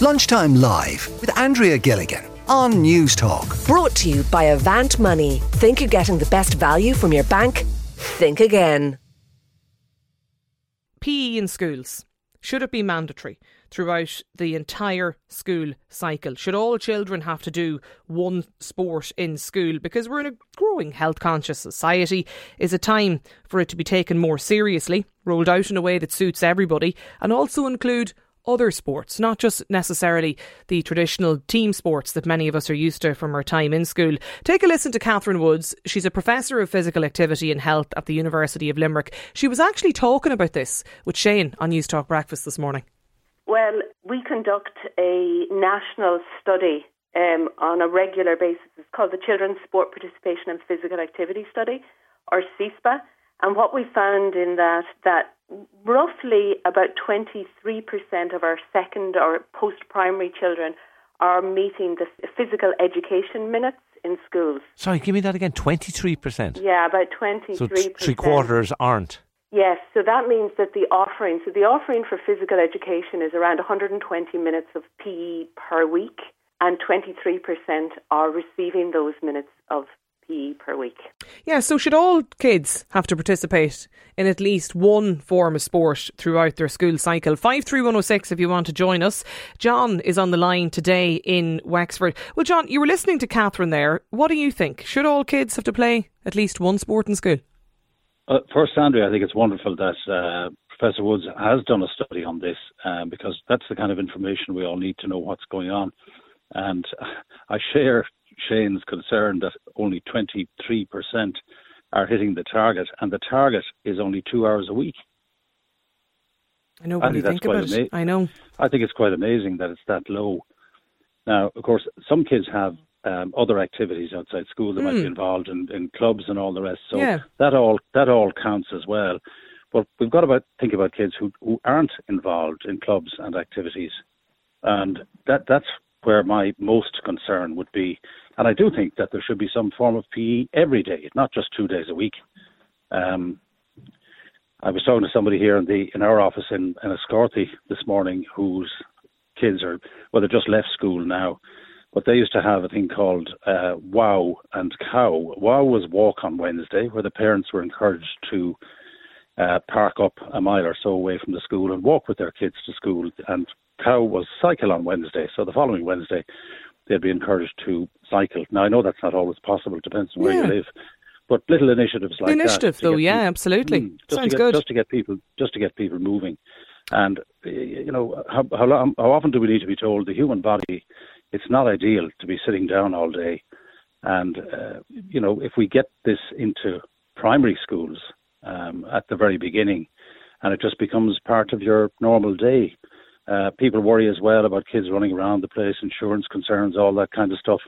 Lunchtime Live with Andrea Gilligan on Newstalk. Brought to you by Avant Money. Think you're getting the best value from your bank? Think again. PE in schools. Should it be mandatory throughout the entire school cycle? Should all children have to do one sport in school? Because we're in a growing health conscious society. Is it time for it to be taken more seriously, rolled out in a way that suits everybody, and also include other sports, not just necessarily the traditional team sports that many of us are used to from our time in school. Take a listen to Catherine Woods. She's a professor of physical activity and health at the University of Limerick. She was actually talking about this with Shane on Newstalk Breakfast this morning. Well, we conduct a national study um, on a regular basis. It's called the Children's Sport Participation and Physical Activity Study, or CSPA. And what we found in that that roughly about 23% of our second or post-primary children are meeting the physical education minutes in schools. Sorry, give me that again. 23%? Yeah, about 23%. So three quarters aren't? Yes, so that means that the offering, so the offering for physical education is around 120 minutes of PE per week, and 23% are receiving those minutes of PE per week. Yeah, so should all kids have to participate in at least one form of sport throughout their school cycle? 53106 if you want to join us. John is on the line today in Wexford. Well, John, you were listening to Catherine there. What do you think? Should all kids have to play at least one sport in school? Uh, first, Andrea, I think it's wonderful that uh, Professor Woods has done a study on this um, because that's the kind of information we all need to know what's going on. And I share Shane's concern that only 23% are hitting the target, and the target is only two hours a week. I know what I you think about ama- it. I know. I think it's quite amazing that it's that low. Now, of course, some kids have um, other activities outside school. They mm. might be hmm. involved in, in clubs and all the rest. So yeah. that all that all counts as well. But we've got to think about kids who, who aren't involved in clubs and activities, and that that's where my most concern would be. And I do think that there should be some form of PE every day, not just two days a week. Um, I was talking to somebody here in the in our office in, in Enniscorthy this morning whose kids are well, they just left school now, but they used to have a thing called uh, Wow and Cow. Wow was walk on Wednesday, where the parents were encouraged to uh, park up a mile or so away from the school and walk with their kids to school. And Cow was cycle on Wednesday, so the following Wednesday they'd be encouraged to cycle. Now I know that's not always possible; it depends on where yeah. you live. But little initiatives like initiative, that, though, yeah, people, absolutely, mm, sounds get, good. Just to get people, just to get people moving, and you know, how, how, long, how often do we need to be told the human body? It's not ideal to be sitting down all day, and uh, you know, if we get this into primary schools um, at the very beginning, and it just becomes part of your normal day, uh, people worry as well about kids running around the place, insurance concerns, all that kind of stuff.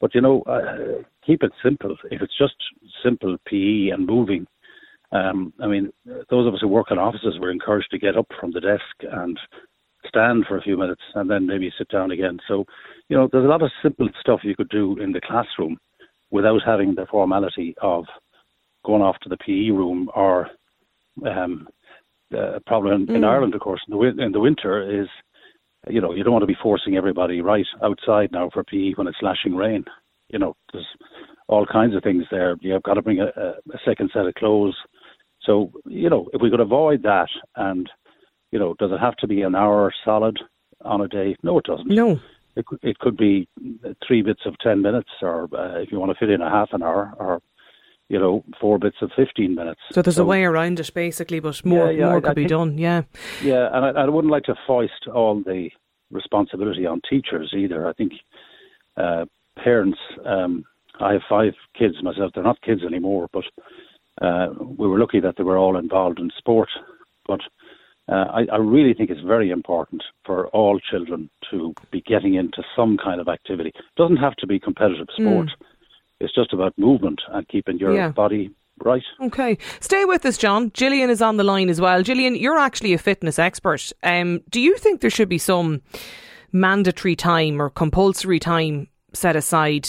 But you know, uh, keep it simple. If it's just simple PE and moving, um, I mean, those of us who work in offices were encouraged to get up from the desk and stand for a few minutes and then maybe sit down again. So, you know, there's a lot of simple stuff you could do in the classroom without having the formality of going off to the PE room or um, uh, problem in, mm. in Ireland, of course, in the, in the winter is, you know, you don't want to be forcing everybody right outside now for PE when it's lashing rain. You know, there's all kinds of things there. You've got to bring a, a second set of clothes. So, you know, if we could avoid that and, you know, does it have to be an hour solid on a day? No, it doesn't. No. It, it could be three bits of 10 minutes, or uh, if you want to fit in a half an hour, or you know, four bits of 15 minutes. So there's so, a way around it, basically, but more, yeah, yeah, more I, could I be think, done, yeah. Yeah, and I, I, wouldn't like to foist all the responsibility on teachers either. I think uh, parents, um, I have five kids myself, they're not kids anymore, but uh, we were lucky that they were all involved in sport. But uh, I, I, really think it's very important for all children to be getting into some kind of activity. It doesn't have to be competitive sport. Mm it's just about movement and keeping your yeah. body right. Okay. Stay with us, John. Gillian is on the line as well. Gillian, you're actually a fitness expert. Um, do you think there should be some mandatory time or compulsory time set aside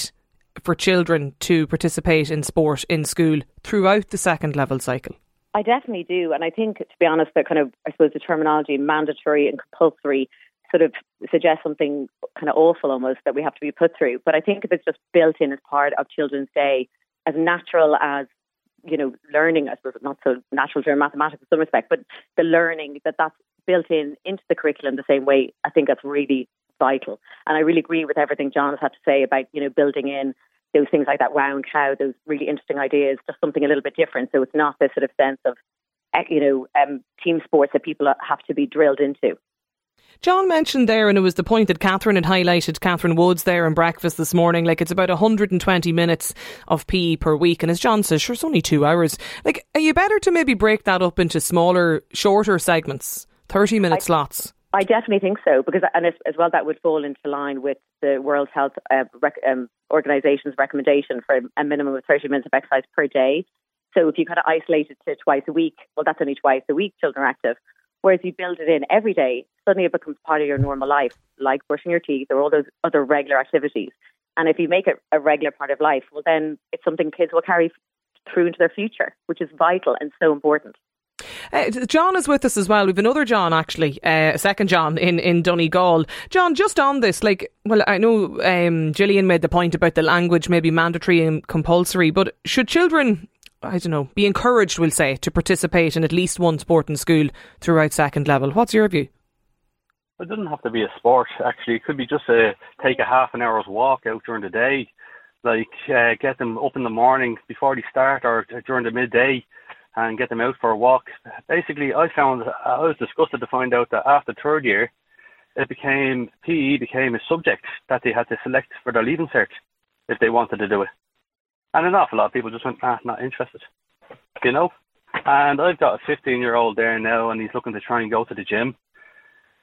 for children to participate in sport in school throughout the second level cycle? I definitely do. And I think, to be honest, that kind of, I suppose, the terminology mandatory and compulsory sort of suggests something kind of awful almost that we have to be put through. But I think if it's just built in as part of Children's Day, as natural as you know, learning, I suppose not so natural to mathematics in some respect, but the learning that that's built in into the curriculum the same way, I think that's really vital. And I really agree with everything John has had to say about, you know, building in those things like that round cow, those really interesting ideas, just something a little bit different. So it's not this sort of sense of, eh, you know, um, team sports that people have to be drilled into. John mentioned there, and it was the point that Catherine had highlighted, Catherine Woods there in breakfast this morning, like it's about 120 minutes of PE per week. And as John says, sure, it's only two hours. Like, are you better to maybe break that up into smaller, shorter segments, 30 minute I, slots? I definitely think so, because, and as, as well, that would fall into line with the World Health uh, rec, um, Organization's recommendation for a minimum of 30 minutes of exercise per day. So if you kind of isolate it to twice a week, well, that's only twice a week children are active. Whereas you build it in every day, suddenly it becomes part of your normal life, like brushing your teeth or all those other regular activities. And if you make it a regular part of life, well, then it's something kids will carry through into their future, which is vital and so important. Uh, John is with us as well. We've another John, actually, uh, a second John in, in Donegal. John, just on this, like, well, I know um, Gillian made the point about the language maybe mandatory and compulsory, but should children I don't know, be encouraged, we'll say, to participate in at least one sport in school throughout second level. What's your view? It doesn't have to be a sport. Actually, it could be just a take a half an hour's walk out during the day, like uh, get them up in the morning before they start or during the midday, and get them out for a walk. Basically, I found I was disgusted to find out that after third year, it became PE became a subject that they had to select for their leaving cert if they wanted to do it. And an awful lot of people just went, ah, not interested. You know? And I've got a 15 year old there now, and he's looking to try and go to the gym.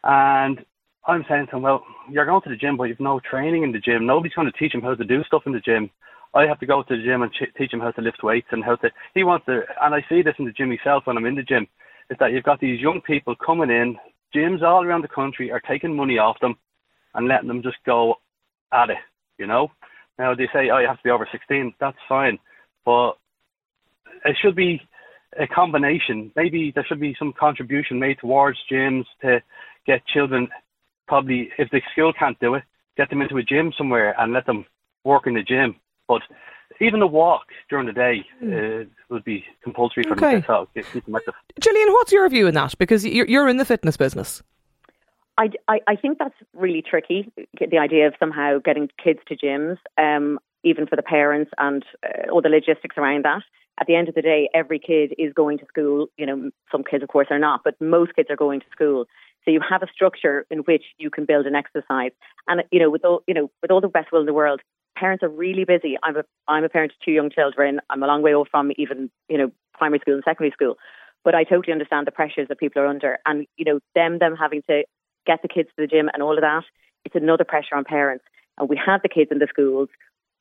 And I'm saying to him, well, you're going to the gym, but you've no training in the gym. Nobody's going to teach him how to do stuff in the gym. I have to go to the gym and ch- teach him how to lift weights and how to. He wants to, and I see this in the gym myself when I'm in the gym, is that you've got these young people coming in. Gyms all around the country are taking money off them and letting them just go at it, you know. Now they say, oh, you have to be over 16. That's fine, but it should be a combination. Maybe there should be some contribution made towards gyms to get children. Probably, if the school can't do it, get them into a gym somewhere and let them work in the gym. But even a walk during the day mm. uh, would be compulsory for okay. them to keep them active. Gillian, what's your view on that? Because you're, you're in the fitness business. I, I, I think that's really tricky. The idea of somehow getting kids to gyms, um, even for the parents and uh, all the logistics around that. At the end of the day, every kid is going to school. You know, some kids, of course, are not, but most kids are going to school. So you have a structure in which you can build an exercise. And you know, with all you know, with all the best will in the world, parents are really busy. I'm a I'm a parent of two young children. I'm a long way off from even you know primary school and secondary school, but I totally understand the pressures that people are under, and you know them them having to get the kids to the gym and all of that, it's another pressure on parents. And we have the kids in the schools.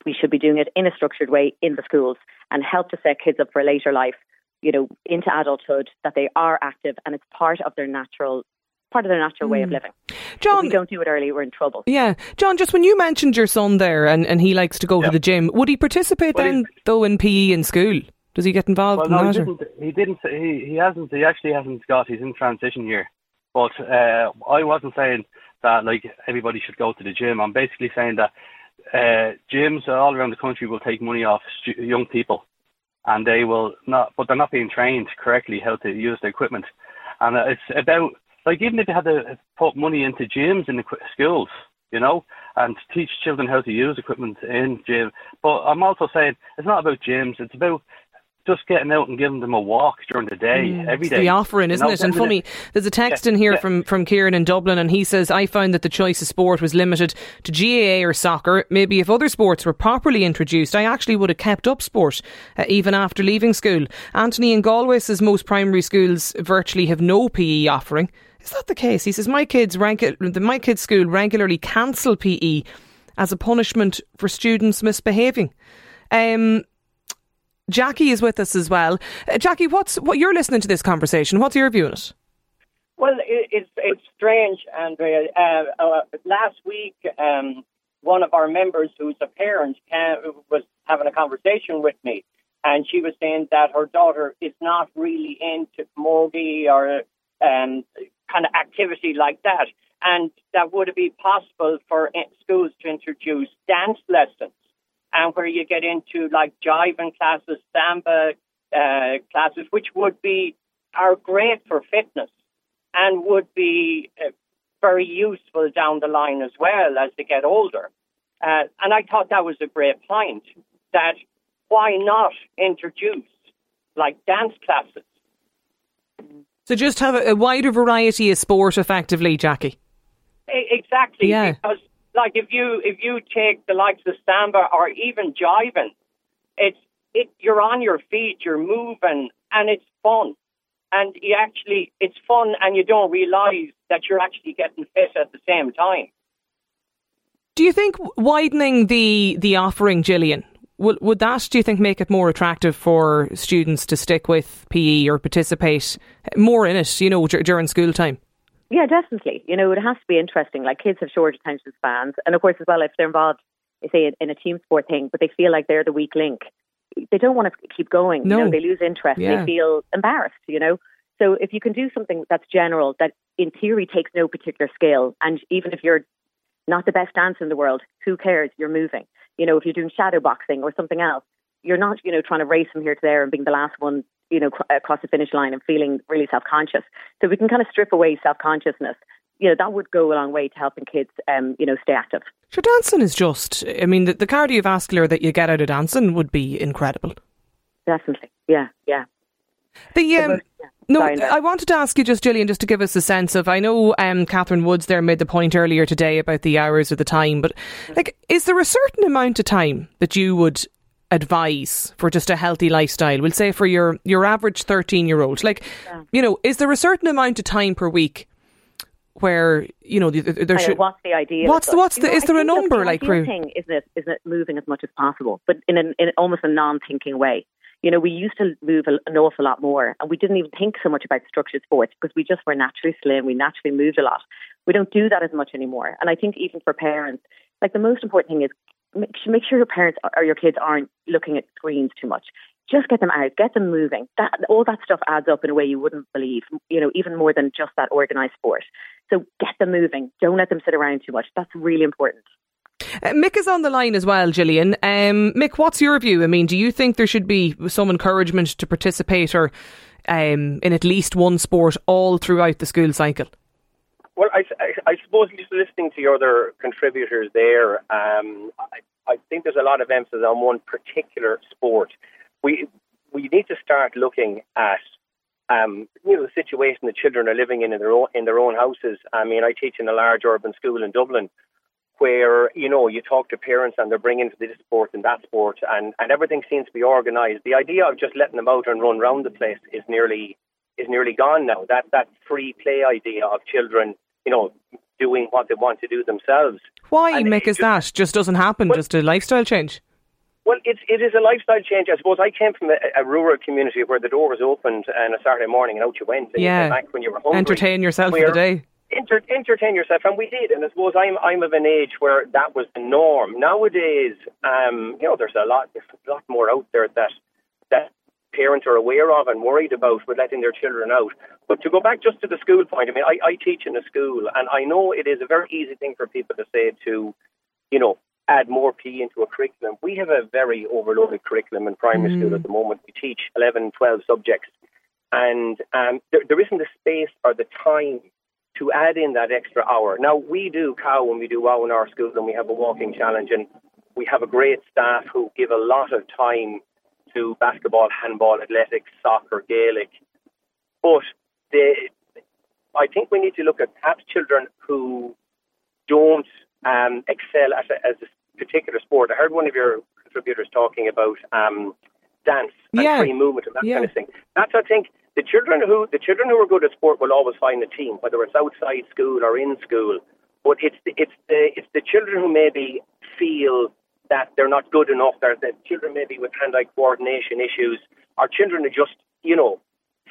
We should be doing it in a structured way in the schools and help to set kids up for a later life, you know, into adulthood, that they are active and it's part of their natural part of their natural mm. way of mm. living. John, if we don't do it early, we're in trouble. Yeah, John. Just when you mentioned your son there, and, and he likes to go to the gym, would he participate well, then, though, in PE in school? Does he get involved well, in no, that? He didn't. He didn't. He, he hasn't. He actually hasn't got. He's in transition year. But uh, I wasn't saying that like everybody should go to the gym. I'm basically saying that uh, gyms all around the country will take money off stu- young people, and they will not, but they're not being trained correctly how to use the equipment. And it's about like even if you had to put money into gyms in the schools, you know, and teach children how to use equipment in gym. But I'm also saying it's not about gyms. It's about just getting out and giving them a walk during the day, mm, every day. The offering, isn't it? And funny, there's a text yeah, in here yeah. from, from Kieran in Dublin, and he says, I found that the choice of sport was limited to GAA or soccer. Maybe if other sports were properly introduced, I actually would have kept up sport, uh, even after leaving school. Anthony in Galway says most primary schools virtually have no PE offering. Is that the case? He says, my kids, regu- my kids' school regularly cancel PE as a punishment for students misbehaving. Um, Jackie is with us as well. Uh, Jackie, what's what you're listening to this conversation? What's your view on it? Well, it, it's it's strange, Andrea. Uh, uh, last week, um, one of our members, who's a parent, was having a conversation with me, and she was saying that her daughter is not really into camogie or um, kind of activity like that. and that would it be possible for schools to introduce dance lessons and where you get into like jiving classes, samba uh, classes, which would be are great for fitness and would be uh, very useful down the line as well as they get older. Uh, and I thought that was a great point that why not introduce like dance classes? So just have a, a wider variety of sport effectively, Jackie. Exactly. Yeah. Because like if you if you take the likes of samba or even jiving, it's it you're on your feet, you're moving, and it's fun. And you actually it's fun, and you don't realise that you're actually getting fit at the same time. Do you think widening the the offering, Gillian, would would that do you think make it more attractive for students to stick with PE or participate more in it? You know, d- during school time. Yeah, definitely. You know, it has to be interesting. Like kids have short attention spans, and of course, as well, if they're involved, say in a team sport thing, but they feel like they're the weak link, they don't want to keep going. No. You know, they lose interest. Yeah. They feel embarrassed. You know, so if you can do something that's general, that in theory takes no particular skill, and even if you're not the best dancer in the world, who cares? You're moving. You know, if you're doing shadow boxing or something else, you're not, you know, trying to race from here to there and being the last one, you know, across the finish line and feeling really self-conscious. So we can kind of strip away self-consciousness. You know, that would go a long way to helping kids, um, you know, stay active. Sure, dancing is just. I mean, the, the cardiovascular that you get out of dancing would be incredible. Definitely. Yeah, yeah. The um, most- yeah. no, no. I wanted to ask you just, Gillian, just to give us a sense of. I know um, Catherine Woods there made the point earlier today about the hours or the time, but like, is there a certain amount of time that you would advise for just a healthy lifestyle? We'll say for your your average thirteen year old, like, you know, is there a certain amount of time per week where you know th- th- there should what's the idea? What's the- what's the- is I there a number, the like, thing isn't it, isn't it moving as much as possible, but in an in almost a non-thinking way. You know, we used to move an awful lot more, and we didn't even think so much about structured sports because we just were naturally slim. We naturally moved a lot. We don't do that as much anymore. And I think even for parents, like the most important thing is make, make sure your parents or your kids aren't looking at screens too much. Just get them out, get them moving. That all that stuff adds up in a way you wouldn't believe. You know, even more than just that organised sport. So get them moving. Don't let them sit around too much. That's really important. Uh, Mick is on the line as well, Gillian. Um, Mick, what's your view? I mean, do you think there should be some encouragement to participate or um, in at least one sport all throughout the school cycle? Well, I, I, I suppose just listening to your other contributors there, um, I, I think there's a lot of emphasis on one particular sport. We we need to start looking at um, you know the situation the children are living in in their own in their own houses. I mean, I teach in a large urban school in Dublin, where you know you talk to parents and they're bringing this sport and that sport, and and everything seems to be organised. The idea of just letting them out and run around the place is nearly is nearly gone now. That that free play idea of children, you know, doing what they want to do themselves. Why, And Mick, is just- that? Just doesn't happen, Well- just a lifestyle change? Well, it's it is a lifestyle change. I suppose I came from a, a rural community where the door was opened on a Saturday morning and out you went. And Yeah. you back when you were hungry. Entertain yourself for the day. Enter, entertain yourself, and we did. And I suppose I'm I'm of an age where that was the norm. Nowadays, um, you know, there's a lot there's a lot more out there that parents are aware of and worried about with letting their children out. But to go back just to the school point, I mean, I, I teach in a school, and I know it is a very easy thing for people to say to, you know, add more PE into a curriculum. We have a very overloaded curriculum in primary school at the moment. We teach 11, 12 subjects, and um, there, there isn't the space or the time to add in that extra hour. Now, we do cow when we do WOW in our school, and we have a walking challenge, and we have a great staff who give a lot of time to basketball, handball, athletics, soccer, Gaelic. But they, I think we need to look at perhaps children who don't um, excel at a, as a particular sport. I heard one of your contributors talking about um, dance and Yeah. free movement and that Yeah. kind of thing. That's I think the children who the children who are good at sport will always find a team, whether it's outside school or in school. But it's the, it's the it's the children who maybe feel that they're not good enough. The children maybe with hand-eye coordination issues, or children who just you know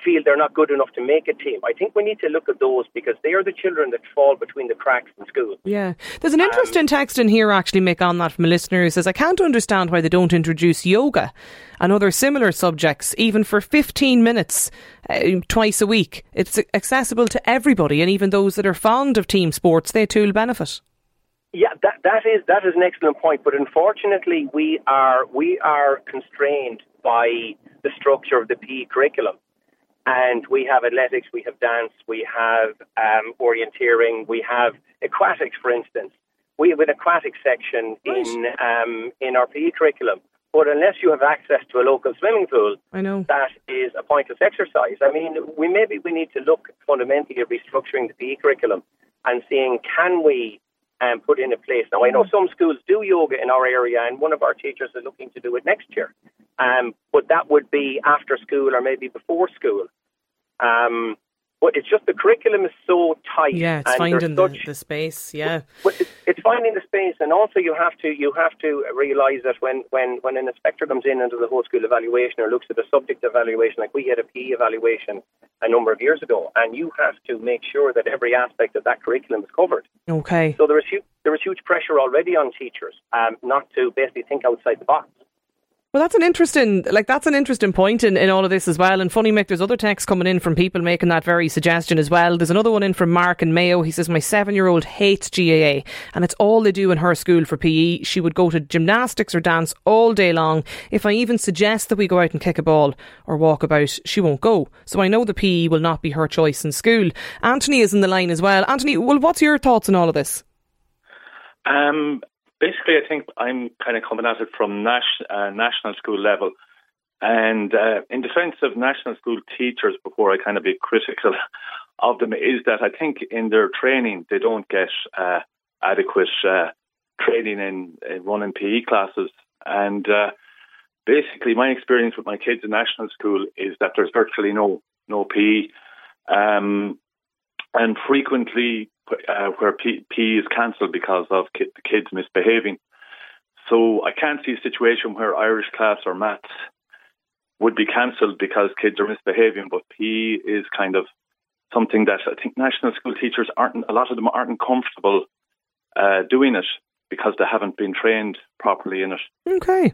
feel they're not good enough to make a team. I think we need to look at those because they are the children that fall between the cracks in school. Yeah. There's an interesting um, text in here actually, Mick, on that from a listener who says, I can't understand why they don't introduce yoga and other similar subjects, even for 15 minutes uh, twice a week. It's accessible to everybody, and even those that are fond of team sports, they too will benefit. Yeah, that that is that is an excellent point. But unfortunately, we are we are constrained by the structure of the PE curriculum. And we have athletics, we have dance, we have um, orienteering, we have aquatics, for instance. We have an aquatic section in um, in our PE curriculum. But unless you have access to a local swimming pool, I know that is a pointless exercise. I mean, we maybe we need to look fundamentally at restructuring the PE curriculum and seeing can we um, put in a place. Now, I know mm. some schools do yoga in our area, and one of our teachers is looking to do it next year. Um, but that would be after school or maybe before school. Um, but it's just the curriculum is so tight. Yeah, it's finding the, such, the, space. Yeah, but it's, it's, finding the space, and also you have to you have to realise that when, when, when an inspector comes in and does a whole school evaluation or looks at a subject evaluation, like we had a PE evaluation a number of years ago, and you have to make sure that every aspect of that curriculum is covered. Okay. So there is huge, there is huge pressure already on teachers um, not to basically think outside the box. Well, that's an interesting, like that's an interesting point in, in all of this as well. And funny, Mick, there's other texts coming in from people making that very suggestion as well. There's another one in from Mark and Mayo. He says, my seven-year-old hates GAA and it's all they do in her school for PE. She would go to gymnastics or dance all day long. If I even suggest that we go out and kick a ball or walk about, she won't go. So I know the PE will not be her choice in school. Anthony is in the line as well. Anthony, well, what's your thoughts on all of this? Um, basically, I think I'm kind of coming at it from nas- uh, national school level. And uh, in defence of national school teachers, before I kind of be critical of them, is that I think in their training they don't get uh, adequate uh, training in, in, running PE classes. And uh, basically, my experience with my kids in national school is that there's virtually no no PE, um, and frequently uh, where P, P is cancelled because of ki- the kids misbehaving. So I can't see a situation where Irish class or maths would be cancelled because kids are misbehaving, but P is kind of something that I think national school teachers aren't, a lot of them aren't comfortable uh, doing it because they haven't been trained properly in it. Okay.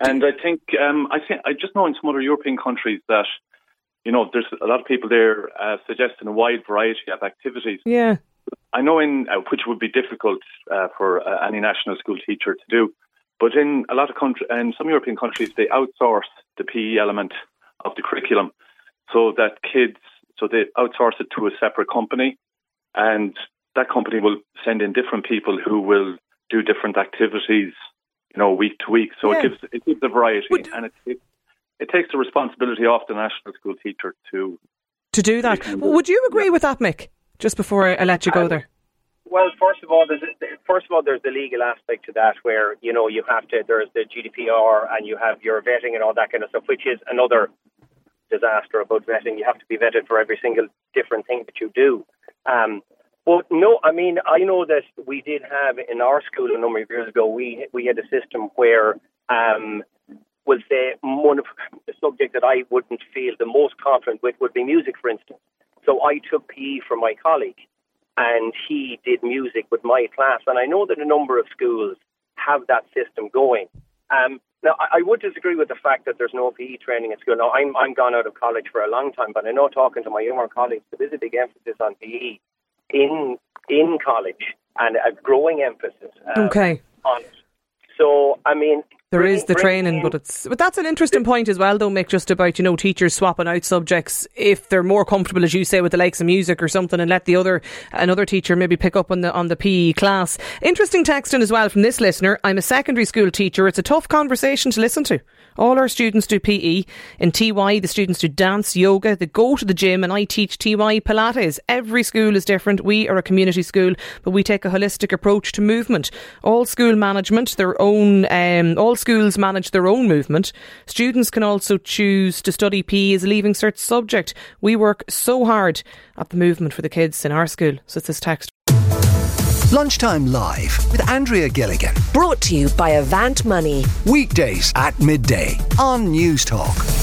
And I think, um, I think, I just know in some other European countries that, you know, there's a lot of people there uh, suggesting a wide variety of activities. Yeah. I know in uh, which would be difficult uh, for uh, any national school teacher to do, but in a lot of countries, in some European countries, they outsource the PE element of the curriculum, so that kids, so they outsource it to a separate company, and that company will send in different people who will do different activities, you know, week to week. So yeah. it gives it gives a variety, and it, it it takes the responsibility off the national school teacher to to do that. Would you agree yeah. with that, Mick? just before I let you go there? Well, first of all, there's first of all there's the legal aspect to that, where you know you have to there's the GDPR and you have your vetting and all that kind of stuff, which is another disaster about vetting. You have to be vetted for every single different thing that you do. Um, but no, I mean I know that we did have in our school a number of years ago. We we had a system where um, we'll say one of the subject that I wouldn't feel the most confident with would be music, for instance. So I took PE from my colleague, and he did music with my class. And I know that a number of schools have that system going. Um, now, I would disagree with the fact that there's no PE training at school. Now, I'm I'm gone out of college for a long time, but I know talking to my younger colleagues, there is a big emphasis on PE in in college and a growing emphasis um, okay. on it. So, I mean, there is the training, but it's but that's an interesting point as well, though, Mick. Just about you know teachers swapping out subjects if they're more comfortable, as you say, with the likes of music or something, and let the other another teacher maybe pick up on the on the PE class. Interesting texting as well from this listener. I'm a secondary school teacher. It's a tough conversation to listen to. All our students do PE. In TY, the students do dance, yoga, they go to the gym, and I teach TY Pilates. Every school is different. We are a community school, but we take a holistic approach to movement. All school management, their own, um, all schools manage their own movement. Students can also choose to study PE as a leaving cert subject. We work so hard at the movement for the kids in our school. So it's this text. Lunchtime Live with Andrea Gilligan. Brought to you by Avant Money. Weekdays at midday on Newstalk.